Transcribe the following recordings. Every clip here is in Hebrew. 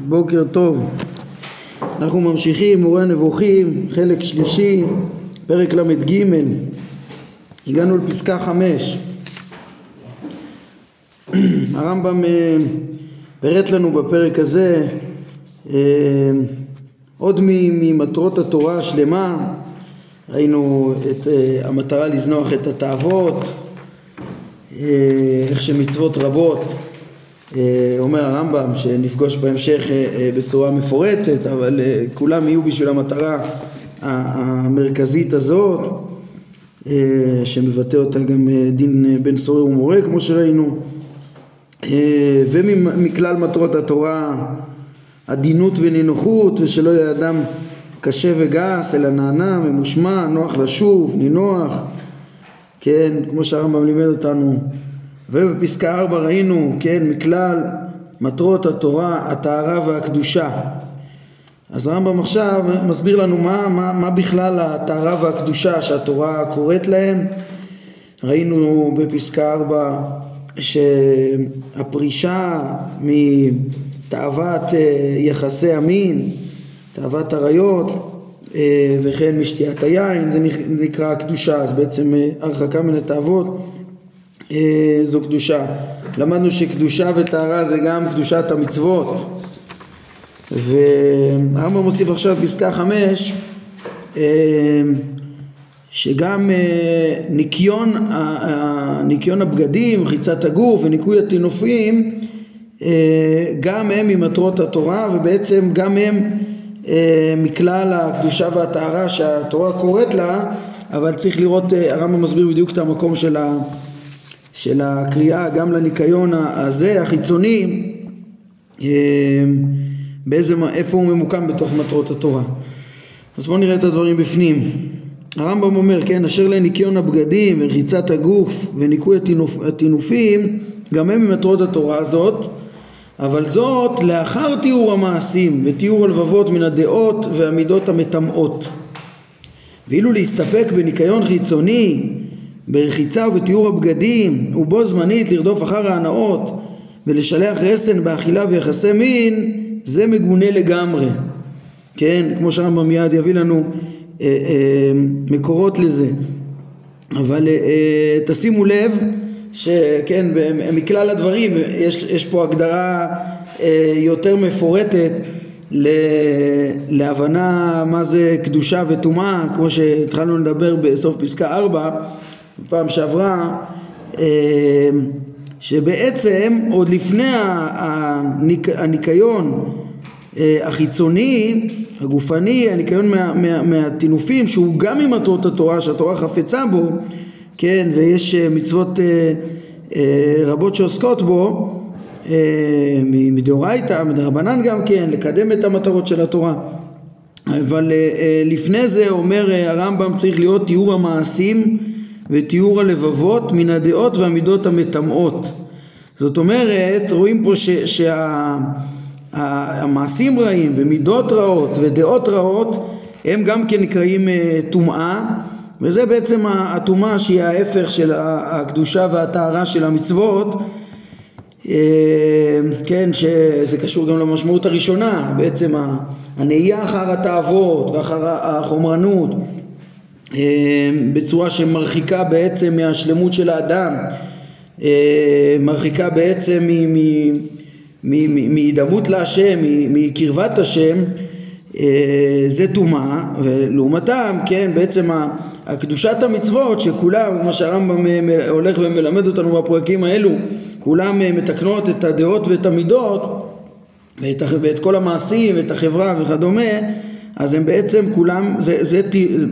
בוקר טוב, אנחנו ממשיכים מורה נבוכים, חלק שלישי, פרק ל"ג, הגענו לפסקה חמש. הרמב"ם אה, פירט לנו בפרק הזה אה, עוד ממטרות התורה השלמה, ראינו את אה, המטרה לזנוח את התאוות, איך שמצוות רבות אומר הרמב"ם שנפגוש בהמשך אה, אה, בצורה מפורטת אבל כולם יהיו בשביל המטרה המרכזית הזאת שמבטא אותה גם דין בן סורר ומורה כמו שראינו. ומכלל מטרות התורה עדינות ונינוחות ושלא יהיה אדם קשה וגס אלא נענה, ממושמע, נוח לשוב, נינוח. כן, כמו שהרמב"ם לימד אותנו ובפסקה ארבע ראינו, כן, מכלל מטרות התורה, הטהרה והקדושה. אז הרמב"ם עכשיו מסביר לנו מה, מה, מה בכלל הטהרה והקדושה שהתורה קוראת להם. ראינו בפסקה ארבע שהפרישה מתאוות אה, יחסי המין, תאוות עריות אה, וכן משתיית היין, זה נקרא הקדושה, אז בעצם אה, הרחקה מן התאוות זו קדושה. למדנו שקדושה וטהרה זה גם קדושת המצוות. והרמב"ם מוסיף עכשיו פסקה חמש אה, שגם אה, ניקיון, ניקיון הבגדים, חיצת הגוף וניקוי הטינופים גם הם ממטרות התורה ובעצם גם הם מכלל הקדושה והטהרה שהתורה קוראת לה אבל צריך לראות, הרמב"ם מסביר בדיוק את המקום של ה... של הקריאה גם לניקיון הזה החיצוני אה, באיזה, איפה הוא ממוקם בתוך מטרות התורה. אז בואו נראה את הדברים בפנים. הרמב"ם אומר כן אשר לניקיון הבגדים ורחיצת הגוף וניקוי הטינופ, הטינופים גם הם ממטרות התורה הזאת אבל זאת לאחר תיאור המעשים ותיאור הלבבות מן הדעות והמידות המטמאות. ואילו להסתפק בניקיון חיצוני ברחיצה ובתיאור הבגדים ובו זמנית לרדוף אחר ההנאות ולשלח רסן באכילה ויחסי מין זה מגונה לגמרי. כן כמו שהרמב"ם מיד יביא לנו אה, אה, מקורות לזה. אבל אה, אה, תשימו לב שכן מכלל הדברים יש, יש פה הגדרה אה, יותר מפורטת ל, להבנה מה זה קדושה וטומאה כמו שהתחלנו לדבר בסוף פסקה 4 פעם שעברה אה, שבעצם עוד לפני הניק, הניקיון אה, החיצוני, הגופני, הניקיון מה, מה, מהטינופים שהוא גם ממטרות התורה שהתורה חפצה בו, כן, ויש אה, מצוות רבות שעוסקות בו מדאורייתא, מדרבנן גם כן, לקדם את המטרות של התורה. אבל לפני זה אומר הרמב"ם צריך להיות תיאור המעשים ותיאור הלבבות מן הדעות והמידות המטמאות. זאת אומרת, רואים פה שהמעשים שה, רעים ומידות רעות ודעות רעות הם גם כן נקראים אה, טומאה וזה בעצם הטומאה שהיא ההפך של הקדושה והטהרה של המצוות אה, כן, שזה קשור גם למשמעות הראשונה, בעצם הנהייה אחר התאוות ואחר החומרנות בצורה שמרחיקה בעצם מהשלמות של האדם, אה, מרחיקה בעצם מהידמות להשם, מקרבת השם, אה, זה טומאה, ולעומתם, כן, בעצם הקדושת המצוות שכולם, כמו שהרמב"ם הולך ומלמד אותנו בפרקים האלו, כולם מתקנות את הדעות ואת המידות ואת, ואת כל המעשים ואת החברה וכדומה אז הם בעצם כולם, זה, זה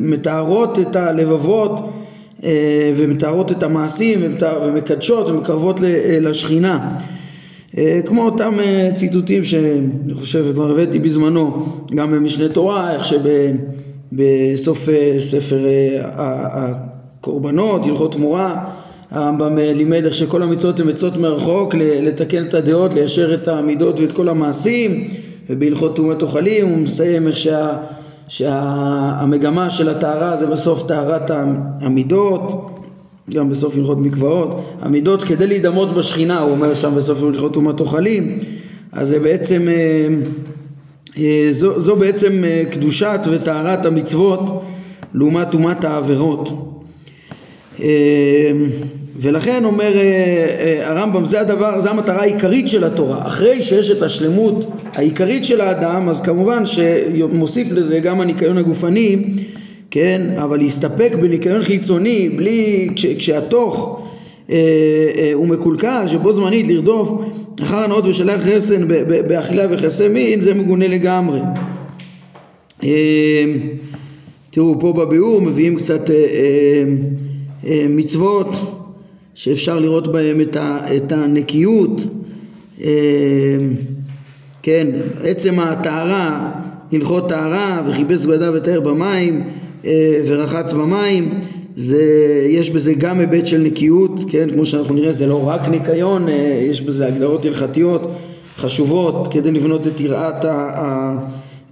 מתארות את הלבבות אה, ומתארות את המעשים ומקדשות ומקרבות אה, לשכינה. אה, כמו אותם ציטוטים שאני חושב כבר הבאתי בזמנו גם במשנה תורה איך שבסוף ספר הקורבנות הלכות תמורה הרמב"ם לימד איך שכל המצוות הן מצוות מרחוק לתקן את הדעות ליישר את המידות ואת כל המעשים ובהלכות תאומת אוכלים הוא מסיים איך שה, שהמגמה של הטהרה זה בסוף טהרת המידות גם בסוף הלכות מקוואות, המידות כדי להידמות בשכינה, הוא אומר שם בסוף הלכות טומאת אוכלים, אז זה בעצם, אה, אה, זו, זו בעצם אה, קדושת וטהרת המצוות לעומת טומאת העבירות. ולכן אומר הרמב"ם זה הדבר, זה המטרה העיקרית של התורה אחרי שיש את השלמות העיקרית של האדם אז כמובן שמוסיף לזה גם הניקיון הגופני כן, אבל להסתפק בניקיון חיצוני בלי, כש, כשהתוך אה, אה, הוא מקולקל, שבו זמנית לרדוף אחר הנאות ושלח חסן באכילה וחסי מין, זה מגונה לגמרי. אה, תראו, פה בביאור מביאים קצת אה, אה, אה, מצוות שאפשר לראות בהם את, ה, את הנקיות, אה, כן, עצם הטהרה, הלכות טהרה וכיבס בגדיו וטהר במים אה, ורחץ במים זה, יש בזה גם היבט של נקיות, כן, כמו שאנחנו נראה זה לא רק ניקיון, אה, יש בזה הגדרות הלכתיות חשובות כדי לבנות את יראת, ה,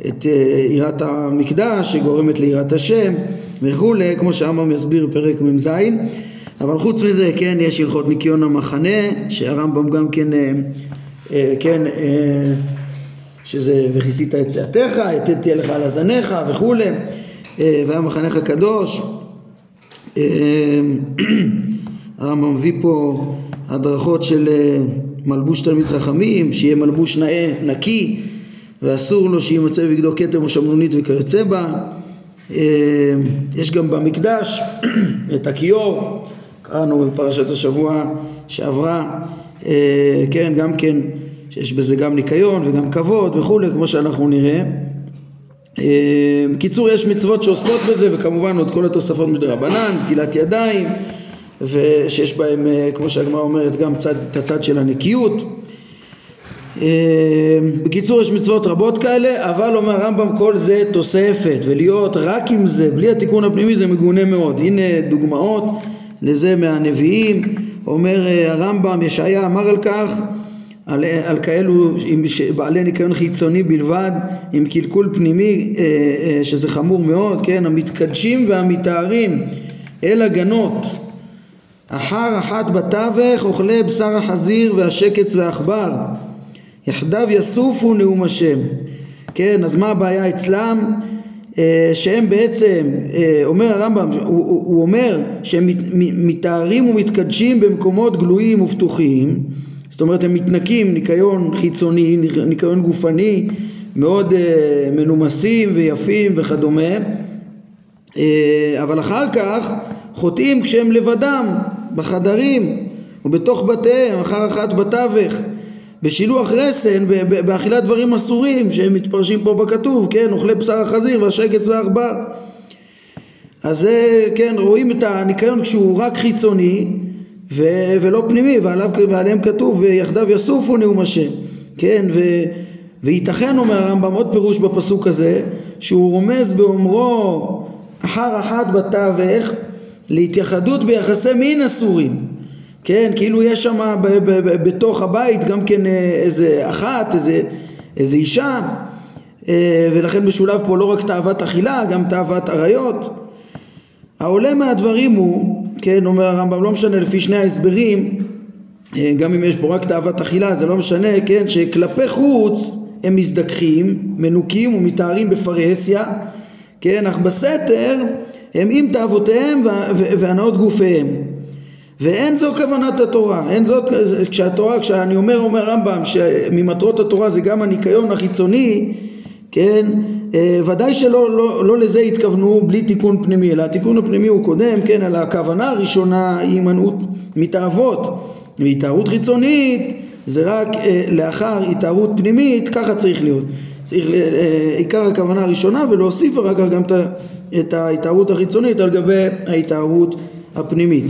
את יראת המקדש שגורמת ליראת השם וכולי, כמו שהרמב"ם יסביר בפרק מ"ז אבל חוץ מזה, כן, יש הלכות ניקיון המחנה שהרמב"ם גם כן, כן, שזה וכיסית את צאתך, תהיה לך על הזניך וכולי אה, והיה מחנך הקדוש אה, הרמב"ם מביא פה הדרכות של אה, מלבוש תלמיד חכמים, שיהיה מלבוש נאה, נקי, ואסור לו שימצא בבגדו כתר או שמנונית וכיוצא בה. יש גם במקדש את הכיור, קראנו בפרשת השבוע שעברה, כן, גם כן, שיש בזה גם ניקיון וגם כבוד וכולי, כמו שאנחנו נראה. בקיצור יש מצוות שעוסקות בזה וכמובן עוד כל התוספות מדרבנן, נטילת ידיים ושיש בהם אה, כמו שהגמרא אומרת גם צד, את הצד של הנקיות. בקיצור יש מצוות רבות כאלה אבל אומר הרמב"ם כל זה תוספת ולהיות רק עם זה בלי התיקון הפנימי זה מגונה מאוד. הנה דוגמאות לזה מהנביאים אומר אה, הרמב"ם ישעיה אמר על כך על, על כאלו עם בעלי ניקיון חיצוני בלבד עם קלקול פנימי אה, אה, שזה חמור מאוד, כן, המתקדשים והמתארים אל הגנות. אחר אחת בתווך אוכלי בשר החזיר והשקץ והעכבר. יחדיו יסופו נאום השם. כן אז מה הבעיה אצלם? אה, שהם בעצם אומר הרמב"ם הוא, הוא, אומר שהם מתארים ומתקדשים במקומות גלויים ופתוחים זאת אומרת הם מתנקים ניקיון חיצוני, ניקיון גופני, מאוד uh, מנומסים ויפים וכדומה, אבל אחר כך חוטאים כשהם לבדם, בחדרים ובתוך בתיהם, אחר אחת בתווך, בשילוח רסן, באכילת דברים אסורים שהם מתפרשים פה בכתוב, כן, אוכלי בשר החזיר והשקץ והעכבר. אז זה, כן, רואים את הניקיון כשהוא רק חיצוני, ו- ולא פנימי, ועליו, ועליהם כתוב ויחדיו יסופו נאום השם, כן, ו- וייתכן אומר הרמב"ם עוד פירוש בפסוק הזה שהוא רומז באומרו אחר אחת בתווך להתייחדות ביחסי מין אסורים כן כאילו יש שם בתוך הבית גם כן אה, איזה אחת איזה, איזה אישה אה, ולכן משולב פה לא רק תאוות אכילה גם תאוות עריות העולה מהדברים הוא כן, אומר הרמב"ם, לא משנה לפי שני ההסברים, אה, גם אם יש פה רק תאוות אכילה, זה לא משנה, כן, שכלפי חוץ הם מזדככים, מנוקים ומתארים בפרהסיה, כן, אך בסתר הם עם תאוותיהם והנאות גופיהם. ואין זו כוונת התורה, אין זאת, כשהתורה, כשאני אומר, אומר רמב"ם, שממטרות התורה זה גם הניקיון החיצוני, כן, אה, ודאי שלא לא, לא לזה התכוונו בלי תיקון פנימי, אלא התיקון הפנימי הוא קודם, כן, אלא הכוונה הראשונה היא הימנעות מתאוות, והתארות חיצונית זה רק אה, לאחר התארות פנימית, ככה צריך להיות. צריך אה, עיקר הכוונה הראשונה ולהוסיף אחר כך גם את ההתארות החיצונית על גבי ההתארות הפנימית.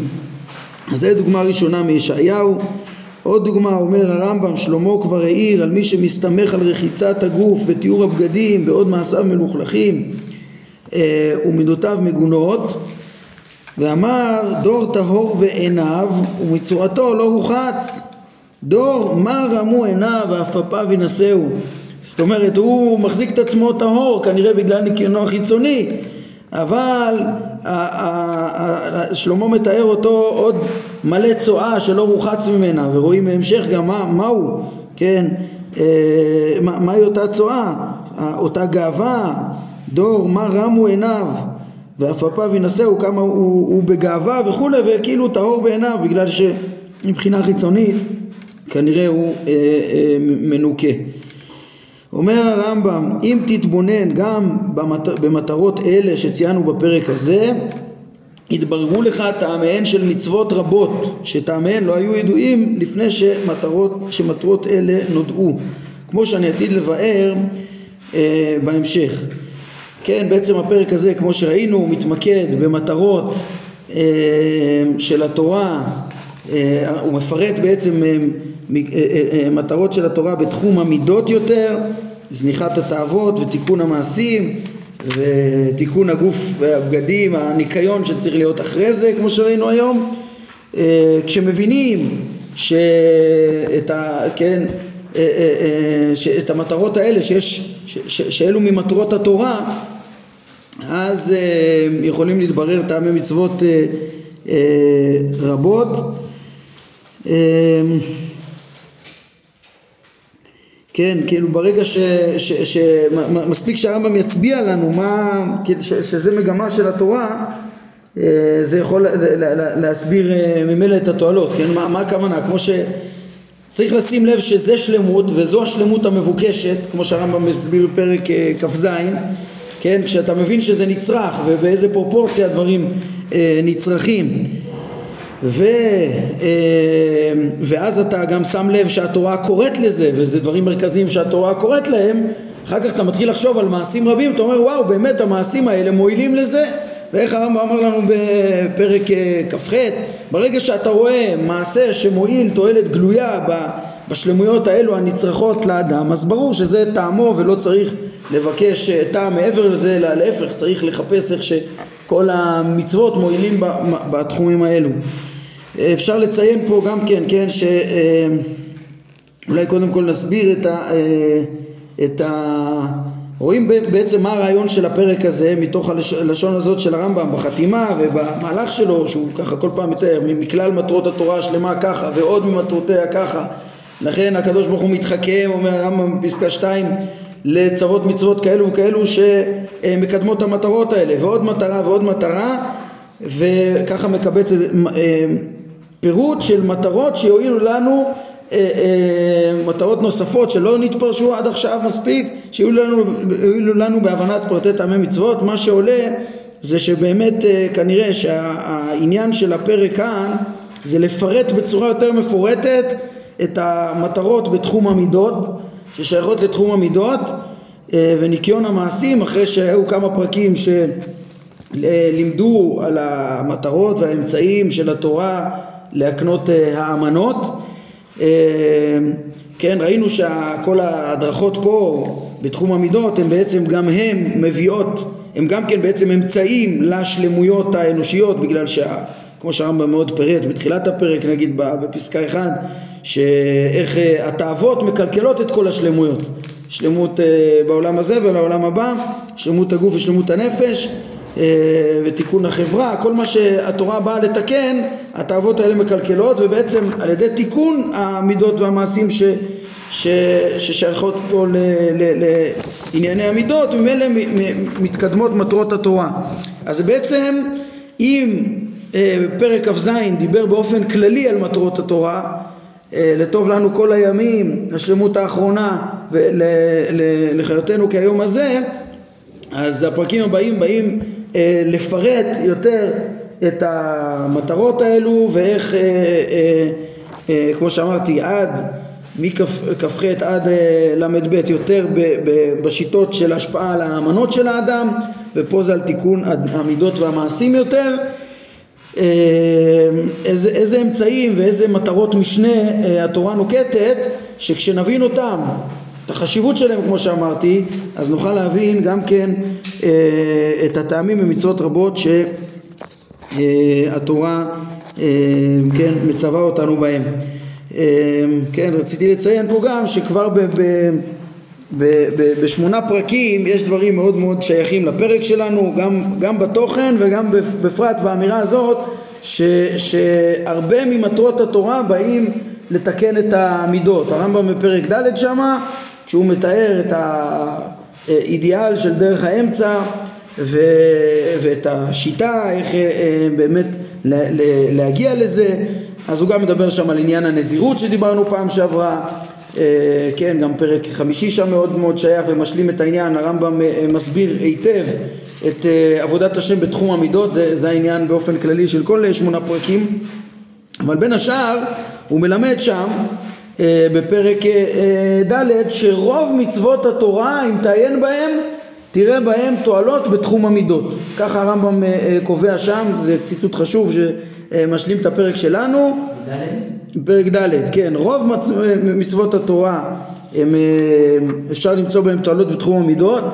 אז זו דוגמה ראשונה מישעיהו. עוד דוגמה אומר הרמב"ם שלמה כבר העיר על מי שמסתמך על רחיצת הגוף ותיאור הבגדים בעוד מעשיו מלוכלכים אה, ומידותיו מגונות. ואמר דור טהור בעיניו ומצורתו לא רוחץ דור מה רמו עיניו ואף אפיו ינשאו זאת אומרת הוא מחזיק את עצמו טהור כנראה בגלל ניקיונו החיצוני אבל שלמה מתאר אותו עוד מלא צואה שלא רוחץ ממנה ורואים בהמשך גם מה, מהו, כן, אה, מהי אותה צואה, אותה גאווה, דור מה רמו עיניו ועפעפיו ינשאו כמה הוא, הוא בגאווה וכולי וכאילו טהור בעיניו בגלל שמבחינה חיצונית כנראה הוא אה, אה, מנוקה. אומר הרמב"ם אם תתבונן גם במט... במטרות אלה שציינו בפרק הזה התבררו לך טעמיהן של מצוות רבות שטעמיהן לא היו ידועים לפני שמטרות, שמטרות אלה נודעו. כמו שאני עתיד לבאר אה, בהמשך. כן בעצם הפרק הזה כמו שראינו מתמקד במטרות אה, של התורה הוא מפרט בעצם אה, מטרות של התורה בתחום המידות יותר זניחת התאוות ותיקון המעשים ותיקון הגוף והבגדים, הניקיון שצריך להיות אחרי זה כמו שראינו היום. כשמבינים שאת ה... כן את המטרות האלה שיש, ש, שאלו ממטרות התורה אז יכולים להתברר טעמי מצוות רבות כן, כאילו ברגע שמספיק שהרמב"ם יצביע לנו מה, כאילו שזה מגמה של התורה זה יכול להסביר ממילא את התועלות, כן? מה, מה הכוונה? כמו ש... צריך לשים לב שזה שלמות וזו השלמות המבוקשת כמו שהרמב"ם מסביר בפרק אה, כ"ז כן כשאתה מבין שזה נצרך ובאיזה פרופורציה הדברים אה, נצרכים ו, אה, ואז אתה גם שם לב שהתורה קוראת לזה וזה דברים מרכזיים שהתורה קוראת להם אחר כך אתה מתחיל לחשוב על מעשים רבים אתה אומר וואו באמת המעשים האלה מועילים לזה? ואיך הרמב"ם אמר לנו בפרק אה, כ"ח ברגע שאתה רואה מעשה שמועיל תועלת גלויה בשלמויות האלו הנצרכות לאדם אז ברור שזה טעמו ולא צריך לבקש אה, טעם מעבר לזה אלא להפך צריך לחפש איך שכל המצוות מועילים בתחומים האלו אפשר לציין פה גם כן כן שאולי אה, קודם כל נסביר את ה... את ה רואים בעצם מה הרעיון של הפרק הזה מתוך הלשון הזאת של הרמב"ם בחתימה ובמהלך שלו שהוא ככה כל פעם מתאר מכלל מטרות התורה השלמה ככה ועוד ממטרותיה ככה. לכן הקדוש ברוך הוא מתחכם אומר הרמב"ם בפסקה 2 לצוות מצוות כאלו וכאלו שמקדמות המטרות האלה ועוד מטרה ועוד מטרה וככה מקבץ אה, פירוט של מטרות שיועילו לנו אה, אה, מטרות נוספות שלא נתפרשו עד עכשיו מספיק שיהיו לנו, לנו בהבנת פרטי טעמי מצוות. מה שעולה זה שבאמת אה, כנראה שהעניין של הפרק כאן זה לפרט בצורה יותר מפורטת את המטרות בתחום המידות ששייכות לתחום המידות וניקיון המעשים אחרי שהיו כמה פרקים שלימדו על המטרות והאמצעים של התורה להקנות האמנות. אמ, כן, ראינו שכל ההדרכות פה בתחום המידות הם בעצם גם הם מביאות, הם גם כן בעצם אמצעים לשלמויות האנושיות בגלל שה... כמו שהרמב"ם מאוד פירט בתחילת הפרק נגיד בפסקה 1 שאיך אה, התאוות מקלקלות את כל השלמויות. שלמות אה, בעולם הזה ולעולם הבא שלמות הגוף ושלמות הנפש. אה, ותיקון החברה, כל מה שהתורה באה לתקן, התאוות האלה מקלקלות ובעצם על ידי תיקון המידות והמעשים ש, ש, ששייכות פה ל, ל, לענייני המידות וממילא מתקדמות מטרות התורה. אז בעצם אם אה, פרק כ"ז דיבר באופן כללי על מטרות התורה אה, לטוב לנו כל הימים, לשלמות האחרונה ולחיותנו כהיום הזה אז הפרקים הבאים באים אה, לפרט יותר את המטרות האלו ואיך, אה, אה, אה, כמו שאמרתי, עד מכ"ח עד אה, ל"ב יותר ב, ב, בשיטות של השפעה על האמנות של האדם ופה זה על תיקון המידות והמעשים יותר. אה, איזה, איזה אמצעים ואיזה מטרות משנה אה, התורה נוקטת שכשנבין אותם את החשיבות שלהם כמו שאמרתי אז נוכל להבין גם כן אה, את הטעמים במצוות רבות שהתורה אה, כן מצווה אותנו בהם אה, כן רציתי לציין פה גם שכבר בשמונה פרקים יש דברים מאוד מאוד שייכים לפרק שלנו, גם, גם בתוכן וגם בפרט באמירה הזאת, ש, שהרבה ממטרות התורה באים לתקן את המידות. הרמב"ם בפרק ד' שמה, כשהוא מתאר את האידיאל של דרך האמצע ו, ואת השיטה, איך אה, באמת להגיע לזה, אז הוא גם מדבר שם על עניין הנזירות שדיברנו פעם שעברה, אה, כן, גם פרק חמישי שם מאוד מאוד שייך ומשלים את העניין, הרמב"ם אה, מסביר היטב את אה, עבודת השם בתחום המידות, זה, זה העניין באופן כללי של כל שמונה פרקים, אבל בין השאר הוא מלמד שם בפרק ד' שרוב מצוות התורה, אם תעיין בהם, תראה בהם תועלות בתחום המידות. ככה הרמב"ם קובע שם, זה ציטוט חשוב שמשלים את הפרק שלנו. פרק ד', כן, רוב מצ... מצוות התורה הם, אה, אפשר למצוא בהם תועלות בתחום המידות,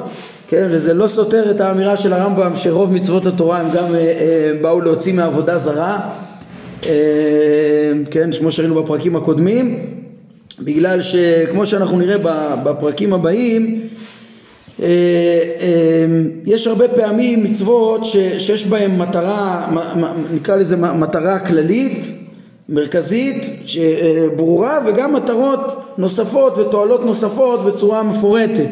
כן, וזה לא סותר את האמירה של הרמב"ם שרוב מצוות התורה הם גם אה, אה, באו להוציא מעבודה זרה, כן, כמו שראינו בפרקים הקודמים, בגלל שכמו שאנחנו נראה בפרקים הבאים, יש הרבה פעמים מצוות שיש בהן מטרה, נקרא לזה מטרה כללית מרכזית ברורה וגם מטרות נוספות ותועלות נוספות בצורה מפורטת.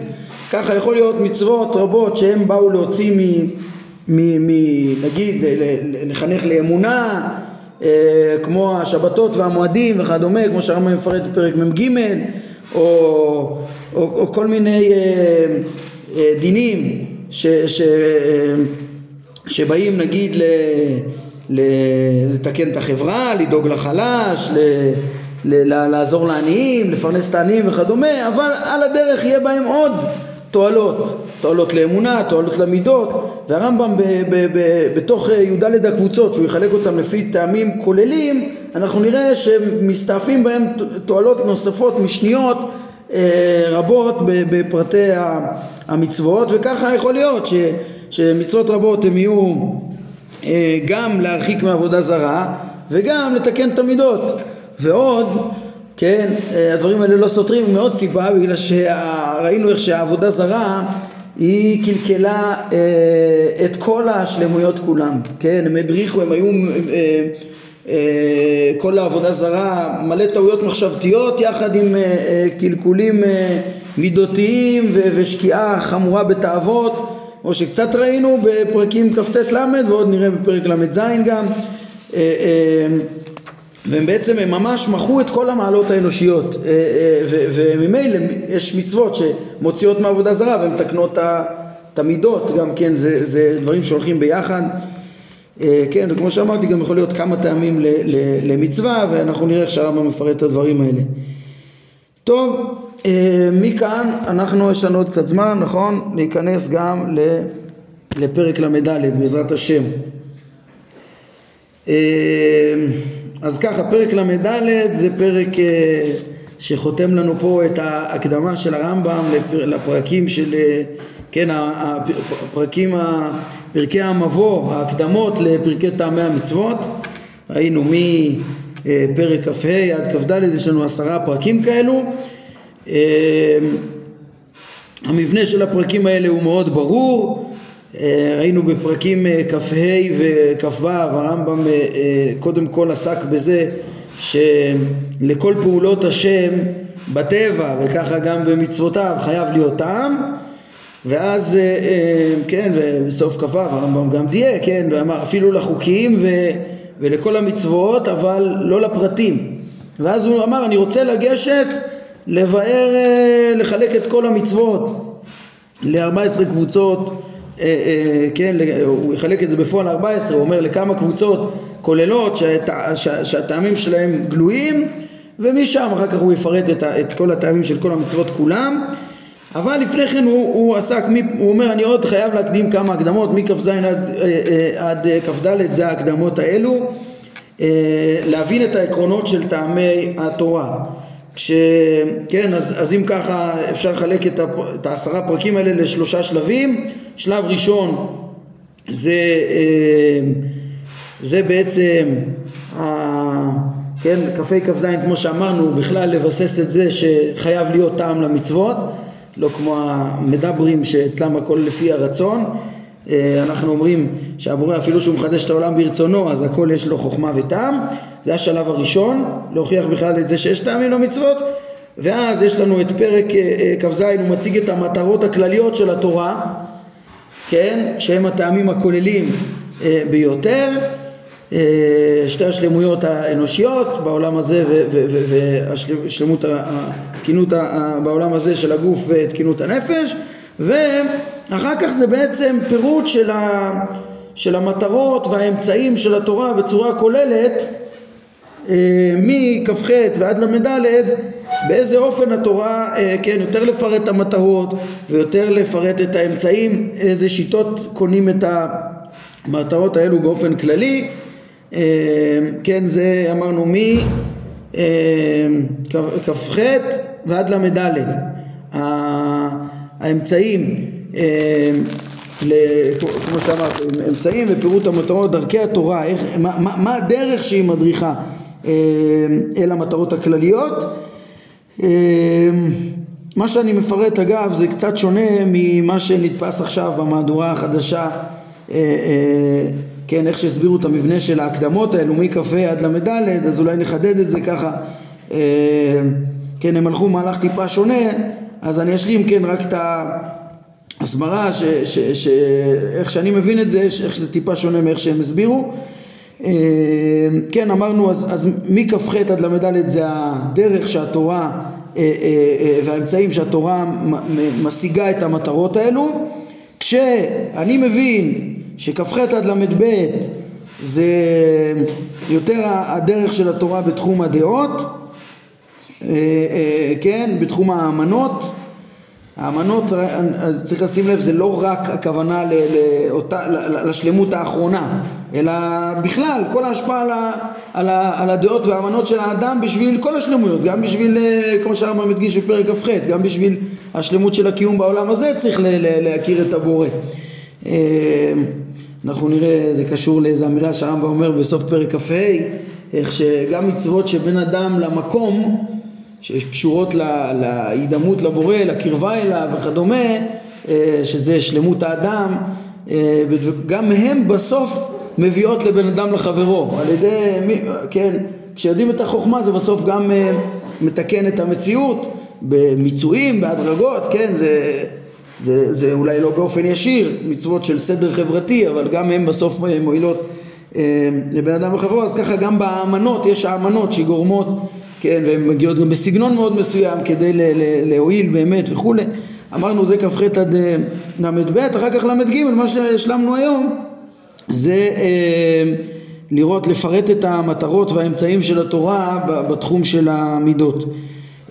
ככה יכול להיות מצוות רבות שהם באו להוציא מ... מ, מ נגיד לחנך לאמונה אה, כמו השבתות והמועדים וכדומה כמו שהרמב"ם מפרט בפרק מ"ג או, או, או כל מיני אה, אה, דינים ש, ש, שבאים נגיד ל... לתקן את החברה, לדאוג לחלש, ל- ל- לעזור לעניים, לפרנס את העניים וכדומה, אבל על הדרך יהיה בהם עוד תועלות, תועלות לאמונה, תועלות למידות, והרמב"ם ב- ב- ב- בתוך י"ד הקבוצות, שהוא יחלק אותם לפי טעמים כוללים, אנחנו נראה שמסתעפים בהם תועלות נוספות משניות אה, רבות בפרטי המצוות, וככה יכול להיות ש- שמצוות רבות הם יהיו אה, גם להרחיק מעבודה זרה וגם לתקן את המידות. ועוד כן אה, הדברים האלה לא סותרים מעוד סיבה בגלל שראינו איך שהעבודה זרה היא קלקלה אה, את כל השלמויות כולם כן? הם הדריכו הם היו כל העבודה זרה מלא טעויות מחשבתיות יחד עם קלקולים מידותיים ושקיעה חמורה בתאוות. כמו שקצת ראינו בפרקים כ"ט ל' ועוד נראה בפרק ל"ז גם. אה, אה, והם בעצם הם ממש מחו את כל המעלות האנושיות אה, וממילא יש מצוות שמוציאות מעבודה זרה והן מתקנות את המידות גם כן זה, זה דברים שהולכים ביחד כן וכמו שאמרתי גם יכול להיות כמה טעמים למצווה ואנחנו נראה איך שהרמב"ם מפרט את הדברים האלה טוב אה, מכאן אנחנו יש לנו עוד קצת זמן, נכון? להיכנס גם לפרק ל"ד בעזרת השם. אה, אז ככה, פרק ל"ד זה פרק אה, שחותם לנו פה את ההקדמה של הרמב"ם לפרקים של, כן, הפרקים, פרקי המבוא, ההקדמות לפרקי טעמי המצוות. ראינו מפרק כ"ה עד כ"ד, יש לנו עשרה פרקים כאלו. המבנה של הפרקים האלה הוא מאוד ברור אה, ראינו בפרקים אה, כ"ה וכ"ו הרמב"ם אה, קודם כל עסק בזה שלכל פעולות השם בטבע וככה גם במצוותיו חייב להיות טעם. ואז כן ובסוף כ"ו הרמב"ם גם דייק כן ואמר אפילו לחוקים ו, ולכל המצוות אבל לא לפרטים. ואז הוא אמר אני רוצה לגשת לבאר, אה, לחלק את כל המצוות ל-14 קבוצות, אה, אה, כן, הוא יחלק את זה בפועל 14, הוא אומר לכמה קבוצות כוללות שהטעמים שלהם גלויים ומשם אחר כך הוא יפרט את, את כל הטעמים של כל המצוות כולם. אבל לפני כן הוא, הוא עסק, הוא אומר אני עוד חייב להקדים כמה הקדמות מכ"ז עד, עד כ"ד זה ההקדמות האלו להבין את העקרונות של טעמי התורה כש... כן, אז, אז אם ככה אפשר לחלק את, הפ... את העשרה פרקים האלה לשלושה שלבים. שלב ראשון זה, אה, זה בעצם. כן, כ"ה כ"ז כמו שאמרנו, בכלל לבסס את זה שחייב להיות טעם למצוות. לא כמו המדברים שאצלם הכל לפי הרצון. אה, אנחנו אומרים שהבורא אפילו שהוא מחדש את העולם ברצונו אז הכל יש לו חוכמה וטעם. זה השלב הראשון להוכיח בכלל את זה שיש טעמים למצוות. ואז יש לנו את פרק אה, אה, כ"ז הוא מציג את המטרות הכלליות של התורה כן? שהם הטעמים הכוללים ביותר שתי השלמויות האנושיות בעולם הזה והשלמות התקינות בעולם הזה של הגוף ותקינות הנפש ואחר כך זה בעצם פירוט של, ה, של המטרות והאמצעים של התורה בצורה כוללת אה, מכ"ח ועד ל"ד באיזה אופן התורה, אה, כן, יותר לפרט את המטרות ויותר לפרט את האמצעים, איזה שיטות קונים את המטרות האלו באופן כללי, אה, כן, זה אמרנו מכ"ח ועד ל"ד. האמצעים, כמו שאמרת, אמצעים ופירוט המטרות, דרכי התורה, איך, מה, מה, מה הדרך שהיא מדריכה אה, אל המטרות הכלליות. אה, מה שאני מפרט אגב זה קצת שונה ממה שנתפס עכשיו במהדורה החדשה כן, איך שהסבירו את המבנה של ההקדמות האלו מכ"ה עד ל"ד, אז אולי נחדד את זה ככה. כן, הם הלכו מהלך טיפה שונה, אז אני אשלים כן רק את ההסברה, איך שאני מבין את זה, איך שזה טיפה שונה מאיך שהם הסבירו. אה, כן, אמרנו, אז, אז מכ"ח עד ל"ד זה הדרך שהתורה אה, אה, והאמצעים שהתורה משיגה את המטרות האלו. כשאני מבין שכ"ח עד ל"ב זה יותר הדרך של התורה בתחום הדעות כן, בתחום האמנות. האמנות, אה, צריך לשים לב, זה לא רק הכוונה לאותה, לשלמות האחרונה, אלא בכלל, כל ההשפעה על, על הדעות והאמנות של האדם בשביל כל השלמויות, גם בשביל, כמו שהרמב"ם הדגיש בפרק כ"ח, גם בשביל השלמות של הקיום בעולם הזה צריך להכיר את הבורא. אנחנו נראה, זה קשור לאיזו אמירה שהרמב"ם אומר בסוף פרק כ"ה, איך שגם מצוות שבין אדם למקום שקשורות להידמות לבורא, לקרבה אליו וכדומה, אה, שזה שלמות האדם, אה, גם הם בסוף מביאות לבן אדם לחברו, על ידי, כן, כשיודעים את החוכמה זה בסוף גם אה, מתקן את המציאות במיצויים, בהדרגות, כן, זה, זה, זה אולי לא באופן ישיר, מצוות של סדר חברתי, אבל גם הם בסוף מועילות לבן אדם לחברו, אז ככה גם באמנות, יש האמנות שגורמות כן, והן מגיעות גם בסגנון מאוד מסוים כדי להועיל באמת וכולי. אמרנו זה כ"ח עד אה, ל"ב, אחר כך ל"ג, מה שהשלמנו היום זה אה, לראות, לפרט את המטרות והאמצעים של התורה בתחום של המידות.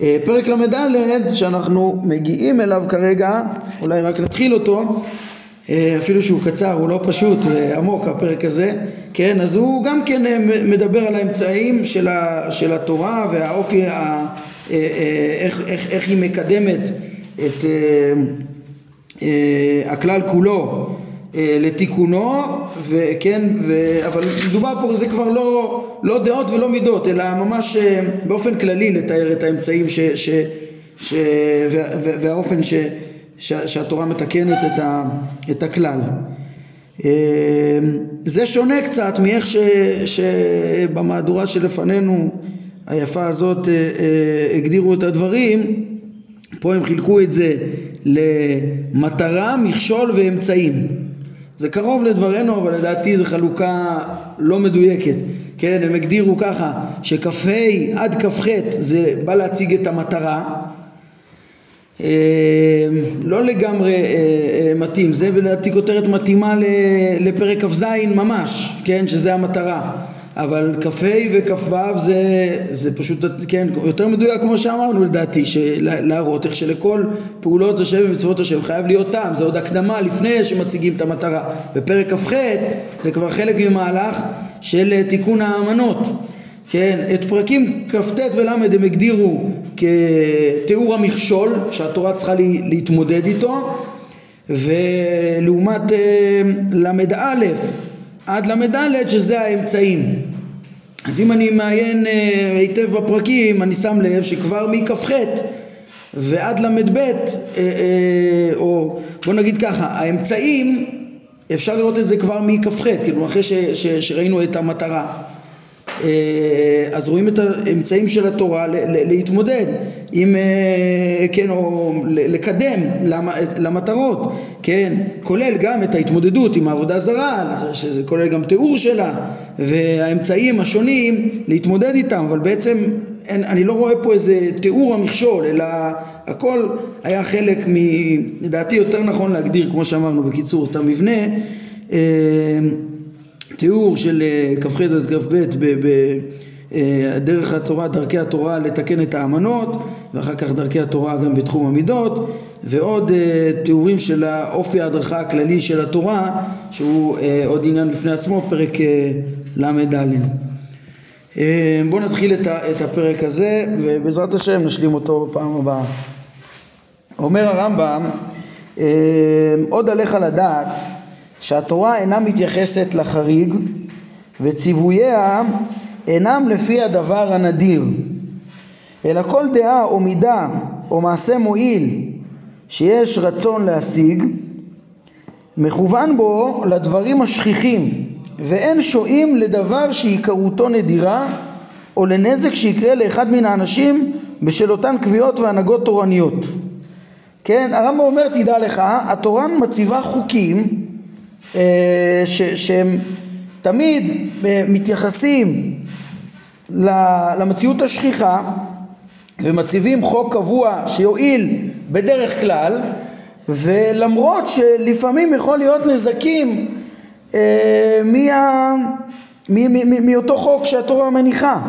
אה, פרק ל"ד שאנחנו מגיעים אליו כרגע, אולי רק נתחיל אותו, אפילו שהוא קצר, הוא לא פשוט, עמוק הפרק הזה, כן, אז הוא גם כן אה, מדבר על האמצעים של, ה, של התורה והאופי, ה, אה, איך, איך, איך היא מקדמת את הכלל כולו לתיקונו, וכן, ו, אבל מדובר פה, זה כבר לא, לא דעות ולא מידות, אלא ממש באופן כללי לתאר את האמצעים ש, ש, ש, והאופן ש שהתורה מתקנת את, ה, את הכלל. אמ, זה שונה קצת מאיך ש, שבמהדורה שלפנינו היפה הזאת אה, אה, הגדירו את הדברים, פה הם חילקו את זה למטרה, מכשול ואמצעים. זה קרוב לדברנו אבל לדעתי זו חלוקה לא מדויקת, כן, הם הגדירו ככה שכ"ה עד כ"ח זה בא להציג את המטרה לא לגמרי אה, אה, מתאים, זה לדעתי כותרת מתאימה לפרק כ"ז ממש, כן, שזה המטרה, אבל כ"ה וכ"ו זה, זה פשוט, כן, יותר מדויק כמו שאמרנו לדעתי, להראות איך שלכל פעולות השם ומצוות השם חייב להיות טעם, זה עוד הקדמה לפני שמציגים את המטרה, בפרק כ"ח זה כבר חלק ממהלך של תיקון האמנות. כן, את פרקים כ"ט ול' הם הגדירו כתיאור המכשול שהתורה צריכה להתמודד איתו ולעומת ל"א עד ל"ד שזה האמצעים אז אם אני מעיין אה, היטב בפרקים אני שם לב שכבר מכ"ח ועד ל"ב, אה, או בוא נגיד ככה, האמצעים, אפשר לראות את זה כבר מכ"ח, כאילו אחרי ש, ש, שראינו את המטרה. אה, אז רואים את האמצעים של התורה להתמודד עם, אה, כן, או לקדם למטרות, כן, כולל גם את ההתמודדות עם העבודה זרה, שזה כולל גם תיאור שלה והאמצעים השונים להתמודד איתם, אבל בעצם אין, אני לא רואה פה איזה תיאור המכשול, אלא הכל היה חלק מ... לדעתי יותר נכון להגדיר, כמו שאמרנו בקיצור, את המבנה. אה, תיאור של אה, כ"ח עד כ"ב בדרך אה, התורה, דרכי התורה לתקן את האמנות ואחר כך דרכי התורה גם בתחום המידות ועוד אה, תיאורים של האופי ההדרכה הכללי של התורה שהוא עוד עניין בפני עצמו, פרק ל"ד. בואו נתחיל את הפרק הזה ובעזרת השם נשלים אותו בפעם הבאה. אומר הרמב"ם עוד עליך לדעת שהתורה אינה מתייחסת לחריג וציווייה אינם לפי הדבר הנדיר אלא כל דעה או מידה או מעשה מועיל שיש רצון להשיג מכוון בו לדברים השכיחים ואין שועים לדבר שעיקרותו נדירה או לנזק שיקרה לאחד מן האנשים בשל אותן קביעות והנהגות תורניות. כן, הרמב"ם אומר תדע לך, התורה מציבה חוקים ש, שהם תמיד אה, מתייחסים למציאות השכיחה ומציבים חוק קבוע שיועיל בדרך כלל ולמרות שלפעמים יכול להיות נזקים אה, מאותו חוק שהתורה מניחה.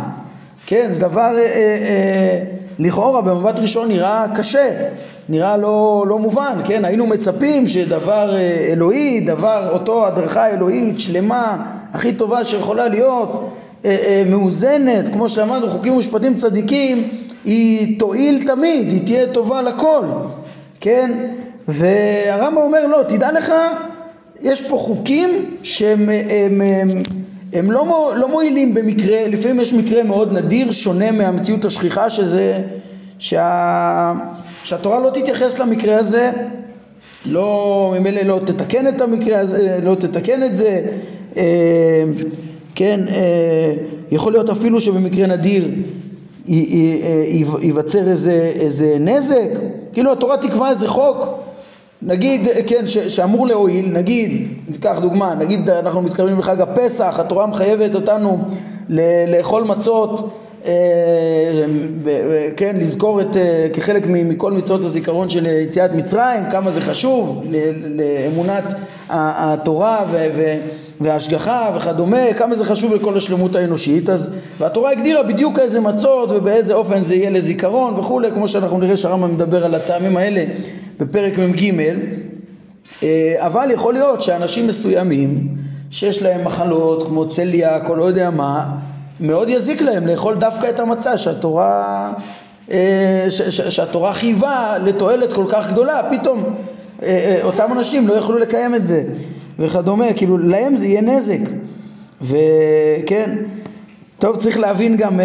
כן זה דבר אה, אה, לכאורה במבט ראשון נראה קשה נראה לא, לא מובן, כן? היינו מצפים שדבר אה, אלוהי, דבר, אותו הדרכה אלוהית שלמה, הכי טובה שיכולה להיות, אה, אה, מאוזנת, כמו שאמרנו, חוקים ומשפטים צדיקים, היא תועיל תמיד, היא תהיה טובה לכל, כן? והרמב"ם אומר לא, תדע לך, יש פה חוקים שהם הם, לא, לא מועילים במקרה, לפעמים יש מקרה מאוד נדיר, שונה מהמציאות השכיחה שזה, שה... שהתורה לא תתייחס למקרה הזה, לא, ממילא לא תתקן את המקרה הזה, לא תתקן את זה, אה, כן, אה, יכול להיות אפילו שבמקרה נדיר ייווצר איזה, איזה נזק, כאילו התורה תקבע איזה חוק, נגיד, כן, ש, שאמור להועיל, נגיד, ניקח דוגמה, נגיד אנחנו מתקרבים לחג הפסח, התורה מחייבת אותנו לאכול מצות כן, לזכור את, אה, כחלק מכל מצוות הזיכרון של יציאת מצרים, כמה זה חשוב לאמונת התורה וההשגחה וכדומה, כמה זה חשוב לכל השלמות האנושית, אז, והתורה הגדירה בדיוק איזה מצות ובאיזה אופן זה יהיה לזיכרון וכולי, כמו שאנחנו נראה שהרמב"ם מדבר על הטעמים האלה בפרק מ"ג, אה, אבל יכול להיות שאנשים מסוימים שיש להם מחלות כמו צליאק או לא יודע מה מאוד יזיק להם לאכול דווקא את המצה שהתורה, אה, ש, ש, שהתורה חייבה לתועלת כל כך גדולה, פתאום אה, אה, אותם אנשים לא יכלו לקיים את זה וכדומה, כאילו להם זה יהיה נזק. וכן טוב צריך להבין גם,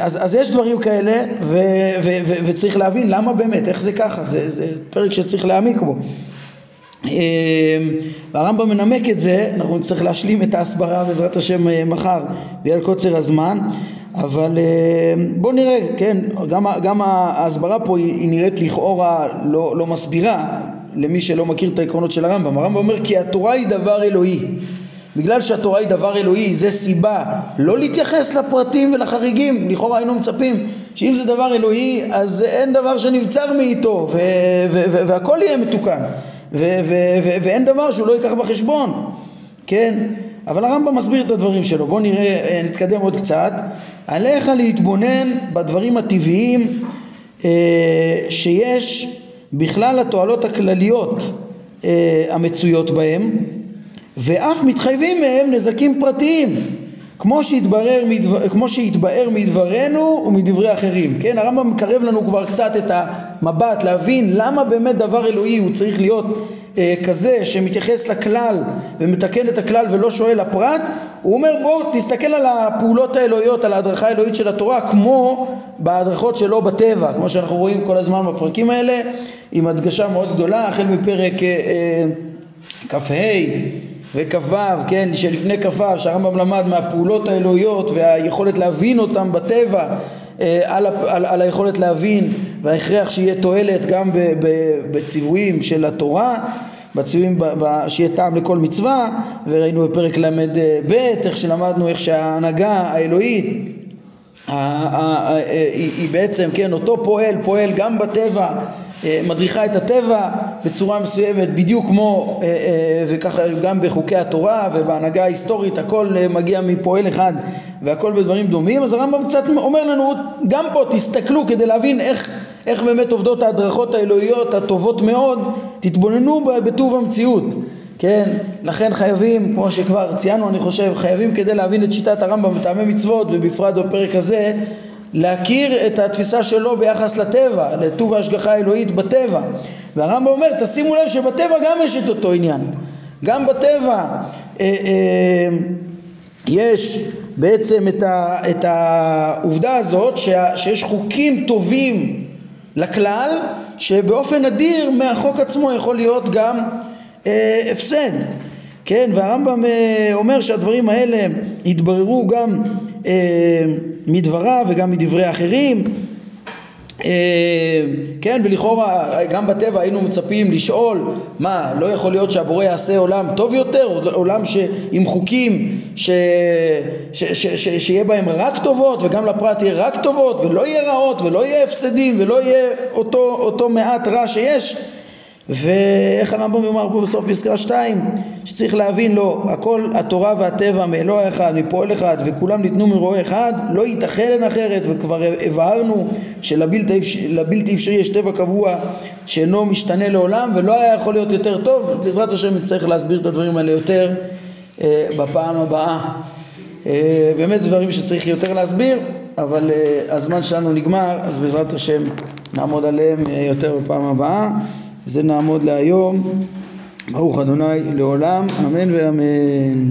אז, אז יש דברים כאלה ו, ו, ו, וצריך להבין למה באמת, איך זה ככה, זה, זה פרק שצריך להעמיק בו והרמב"ם מנמק את זה, אנחנו נצטרך להשלים את ההסברה בעזרת השם אה, מחר בגלל קוצר הזמן אבל אמ, בואו נראה, כן, גם, גם ההסברה פה היא, היא נראית לכאורה לא, לא מסבירה למי שלא מכיר את העקרונות של הרמב"ם. הרמב"ם אומר כי התורה היא דבר אלוהי. בגלל שהתורה היא דבר אלוהי זה סיבה לא להתייחס לפרטים ולחריגים. לכאורה היינו מצפים שאם זה דבר אלוהי אז אין דבר שנבצר מאיתו והכל יהיה מתוקן. ואין דבר שהוא לא ייקח בחשבון, כן? אבל הרמב"ם מסביר את הדברים שלו, בואו נראה, אה, נתקדם עוד קצת. עליך להתבונן בדברים הטבעיים אה, שיש בכלל התועלות הכלליות אה, המצויות בהם ואף מתחייבים מהם נזקים פרטיים כמו שהתברר, מדבר, כמו שהתבאר מדברנו ומדברי אחרים, כן? הרמב"ם מקרב לנו כבר קצת את המבט להבין למה באמת דבר אלוהי הוא צריך להיות אה, כזה שמתייחס לכלל ומתקן את הכלל ולא שואל לפרט הוא אומר בוא תסתכל על הפעולות האלוהיות על ההדרכה האלוהית של התורה כמו בהדרכות שלו בטבע כמו שאנחנו רואים כל הזמן בפרקים האלה עם הדגשה מאוד גדולה החל מפרק כ"ה וכ"ו, כן, שלפני כ"ו, שהרמב"ם למד מהפעולות האלוהיות והיכולת להבין אותם בטבע אה, על, על, על היכולת להבין וההכרח שיהיה תועלת גם בציוויים של התורה בציוויים שיהיה טעם לכל מצווה וראינו בפרק ל"ב איך שלמדנו איך שההנהגה האלוהית היא בעצם כן אותו פועל פועל גם בטבע מדריכה את הטבע בצורה מסוימת בדיוק כמו אה, אה, וככה גם בחוקי התורה ובהנהגה ההיסטורית הכל מגיע מפועל אחד והכל בדברים דומים אז הרמב"ם קצת אומר לנו גם פה תסתכלו כדי להבין איך, איך באמת עובדות ההדרכות האלוהיות הטובות מאוד תתבוננו בטוב המציאות כן? לכן חייבים כמו שכבר ציינו אני חושב חייבים כדי להבין את שיטת הרמב"ם בטעמי מצוות ובפרט בפרק הזה להכיר את התפיסה שלו ביחס לטבע, לטוב ההשגחה האלוהית בטבע. והרמב"ם אומר, תשימו לב שבטבע גם יש את אותו עניין. גם בטבע אה, אה, יש בעצם את, ה, את העובדה הזאת שה, שיש חוקים טובים לכלל, שבאופן נדיר מהחוק עצמו יכול להיות גם אה, הפסד. כן, והרמב"ם אה, אומר שהדברים האלה יתבררו גם מדבריו וגם מדברי אחרים. אה, כן ולכאורה גם בטבע היינו מצפים לשאול מה לא יכול להיות שהבורא יעשה עולם טוב יותר? עולם ש, עם חוקים ש, ש, ש, ש, שיהיה בהם רק טובות וגם לפרט יהיה רק טובות ולא יהיה רעות ולא יהיה הפסדים ולא יהיה אותו, אותו מעט רע שיש ואיך הרמב"ם יאמר פה בסוף פסקה 2 שצריך להבין לו הכל התורה והטבע מאלוה אחד מפועל אחד וכולם ניתנו מרועה אחד לא ייתכן אחרת וכבר הבהרנו שלבלתי אפשרי יש טבע קבוע שאינו משתנה לעולם ולא היה יכול להיות יותר טוב. בעזרת השם נצטרך להסביר את הדברים האלה יותר אה, בפעם הבאה. אה, באמת דברים שצריך יותר להסביר אבל אה, הזמן שלנו נגמר אז בעזרת השם נעמוד עליהם אה, יותר בפעם הבאה זה נעמוד להיום. ברוך אדוני לעולם, אמן ואמן.